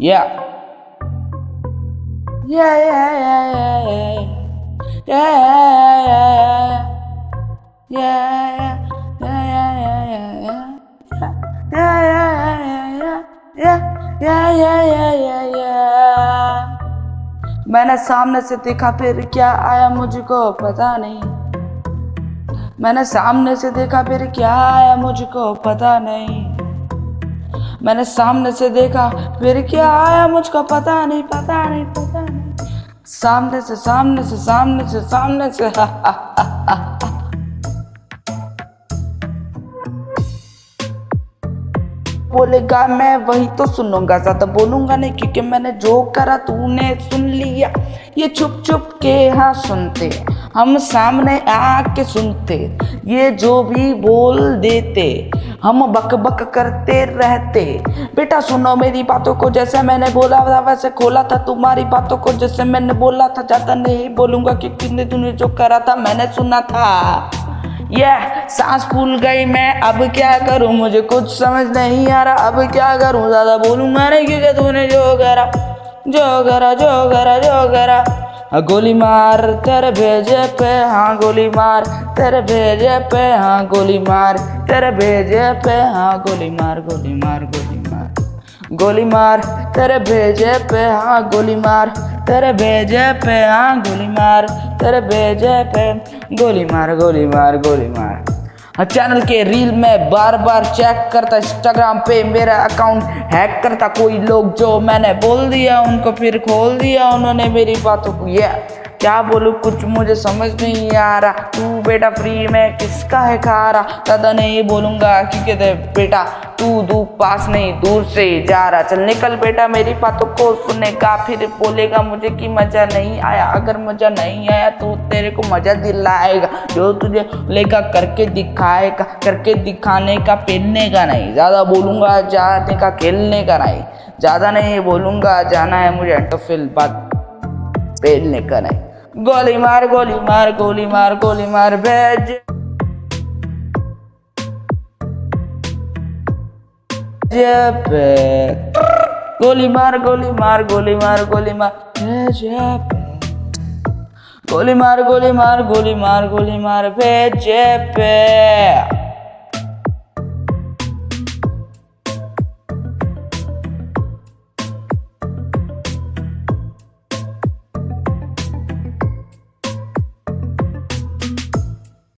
Yeah. Yeah, yeah, yeah, yeah, yeah. Yeah, yeah, yeah, yeah. Yeah, yeah, yeah, yeah, yeah. Yeah, yeah, yeah, yeah, yeah. Yeah, yeah, yeah, yeah, yeah. मैंने सामने से देखा फिर क्या आया मुझको पता नहीं मैंने सामने से देखा फिर क्या आया मुझको पता नहीं मैंने सामने से देखा फिर क्या आया मुझको पता नहीं पता नहीं पता नहीं। सामने से सामने से सामने से सामने से। हा, हा, हा, हा, हा। बोलेगा मैं वही तो सुनूँगा ज़्यादा बोलूँगा नहीं क्योंकि मैंने जो करा तूने सुन लिया। ये छुप छुप के हाँ सुनते हम सामने आके सुनते। ये जो भी बोल देते हम बक बक करते रहते। बेटा सुनो मेरी बातों को जैसे मैंने बोला था वैसे खोला था तुम्हारी बातों को जैसे मैंने बोला था ज़्यादा नहीं बोलूँगा क्योंकि तूने जो करा था मैंने सुना था। ये yeah, सांस फूल गई मैं अब क्या करूँ? मुझे कुछ समझ नहीं आ रहा अब क्या करूँ? ज़्यादा बोलूँगा नहीं क्योंकि तूने जो करा जो करा जो करा जो करा। गोली मार, तेरे भेजे पे हाँ गोली मार। तेरे भेजे पे हाँ गोली मार। तेरे भेजे पे हाँ गोली मार गोली मार गोली मार। गोली मार, तेरे भेजे पे हाँ गोली मार। तेरे भेजे पे हाँ गोली मार। तेरे भेजे पे, गोली मार गोली मार गोली मार। चैनल के रील में बार बार चेक करता इंस्टाग्राम पे मेरा अकाउंट हैक करता, कोई लोग जो मैंने बोल दिया, उनको फिर खोल दिया, उन्होंने मेरी बातों को ये क्या बोलूँ, कुछ मुझे समझ नहीं आ रहा। तू बेटा फ्री में किसका है खा रहा दादा नहीं बोलूँगा क्योंकि बेटा, तू दू पास नहीं, दूर से जा रहा। चल निकल बेटा, मेरी बातों को सुनेगा, फिर बोलेगा मुझे कि मज़ा नहीं आया। अगर मज़ा नहीं आया तो तेरे को मज़ा दिलाएगा। जो तुझे लेगा करके दिखाएगा, करके दिखाने का, पहनने का नहीं। ज़्यादा बोलूँगा, जाने का, खेलने का नहीं। ज़्यादा नहीं बोलूँगा, जाना है मुझे तो फिर बात पहनने का नहीं। गोली मार गोली मार गोली मार गोली मार भेज पे गोली मार गोली मार गोली मार गोली मार भेज पे गोली मार गोली मार गोली मार गोली मार भेज पे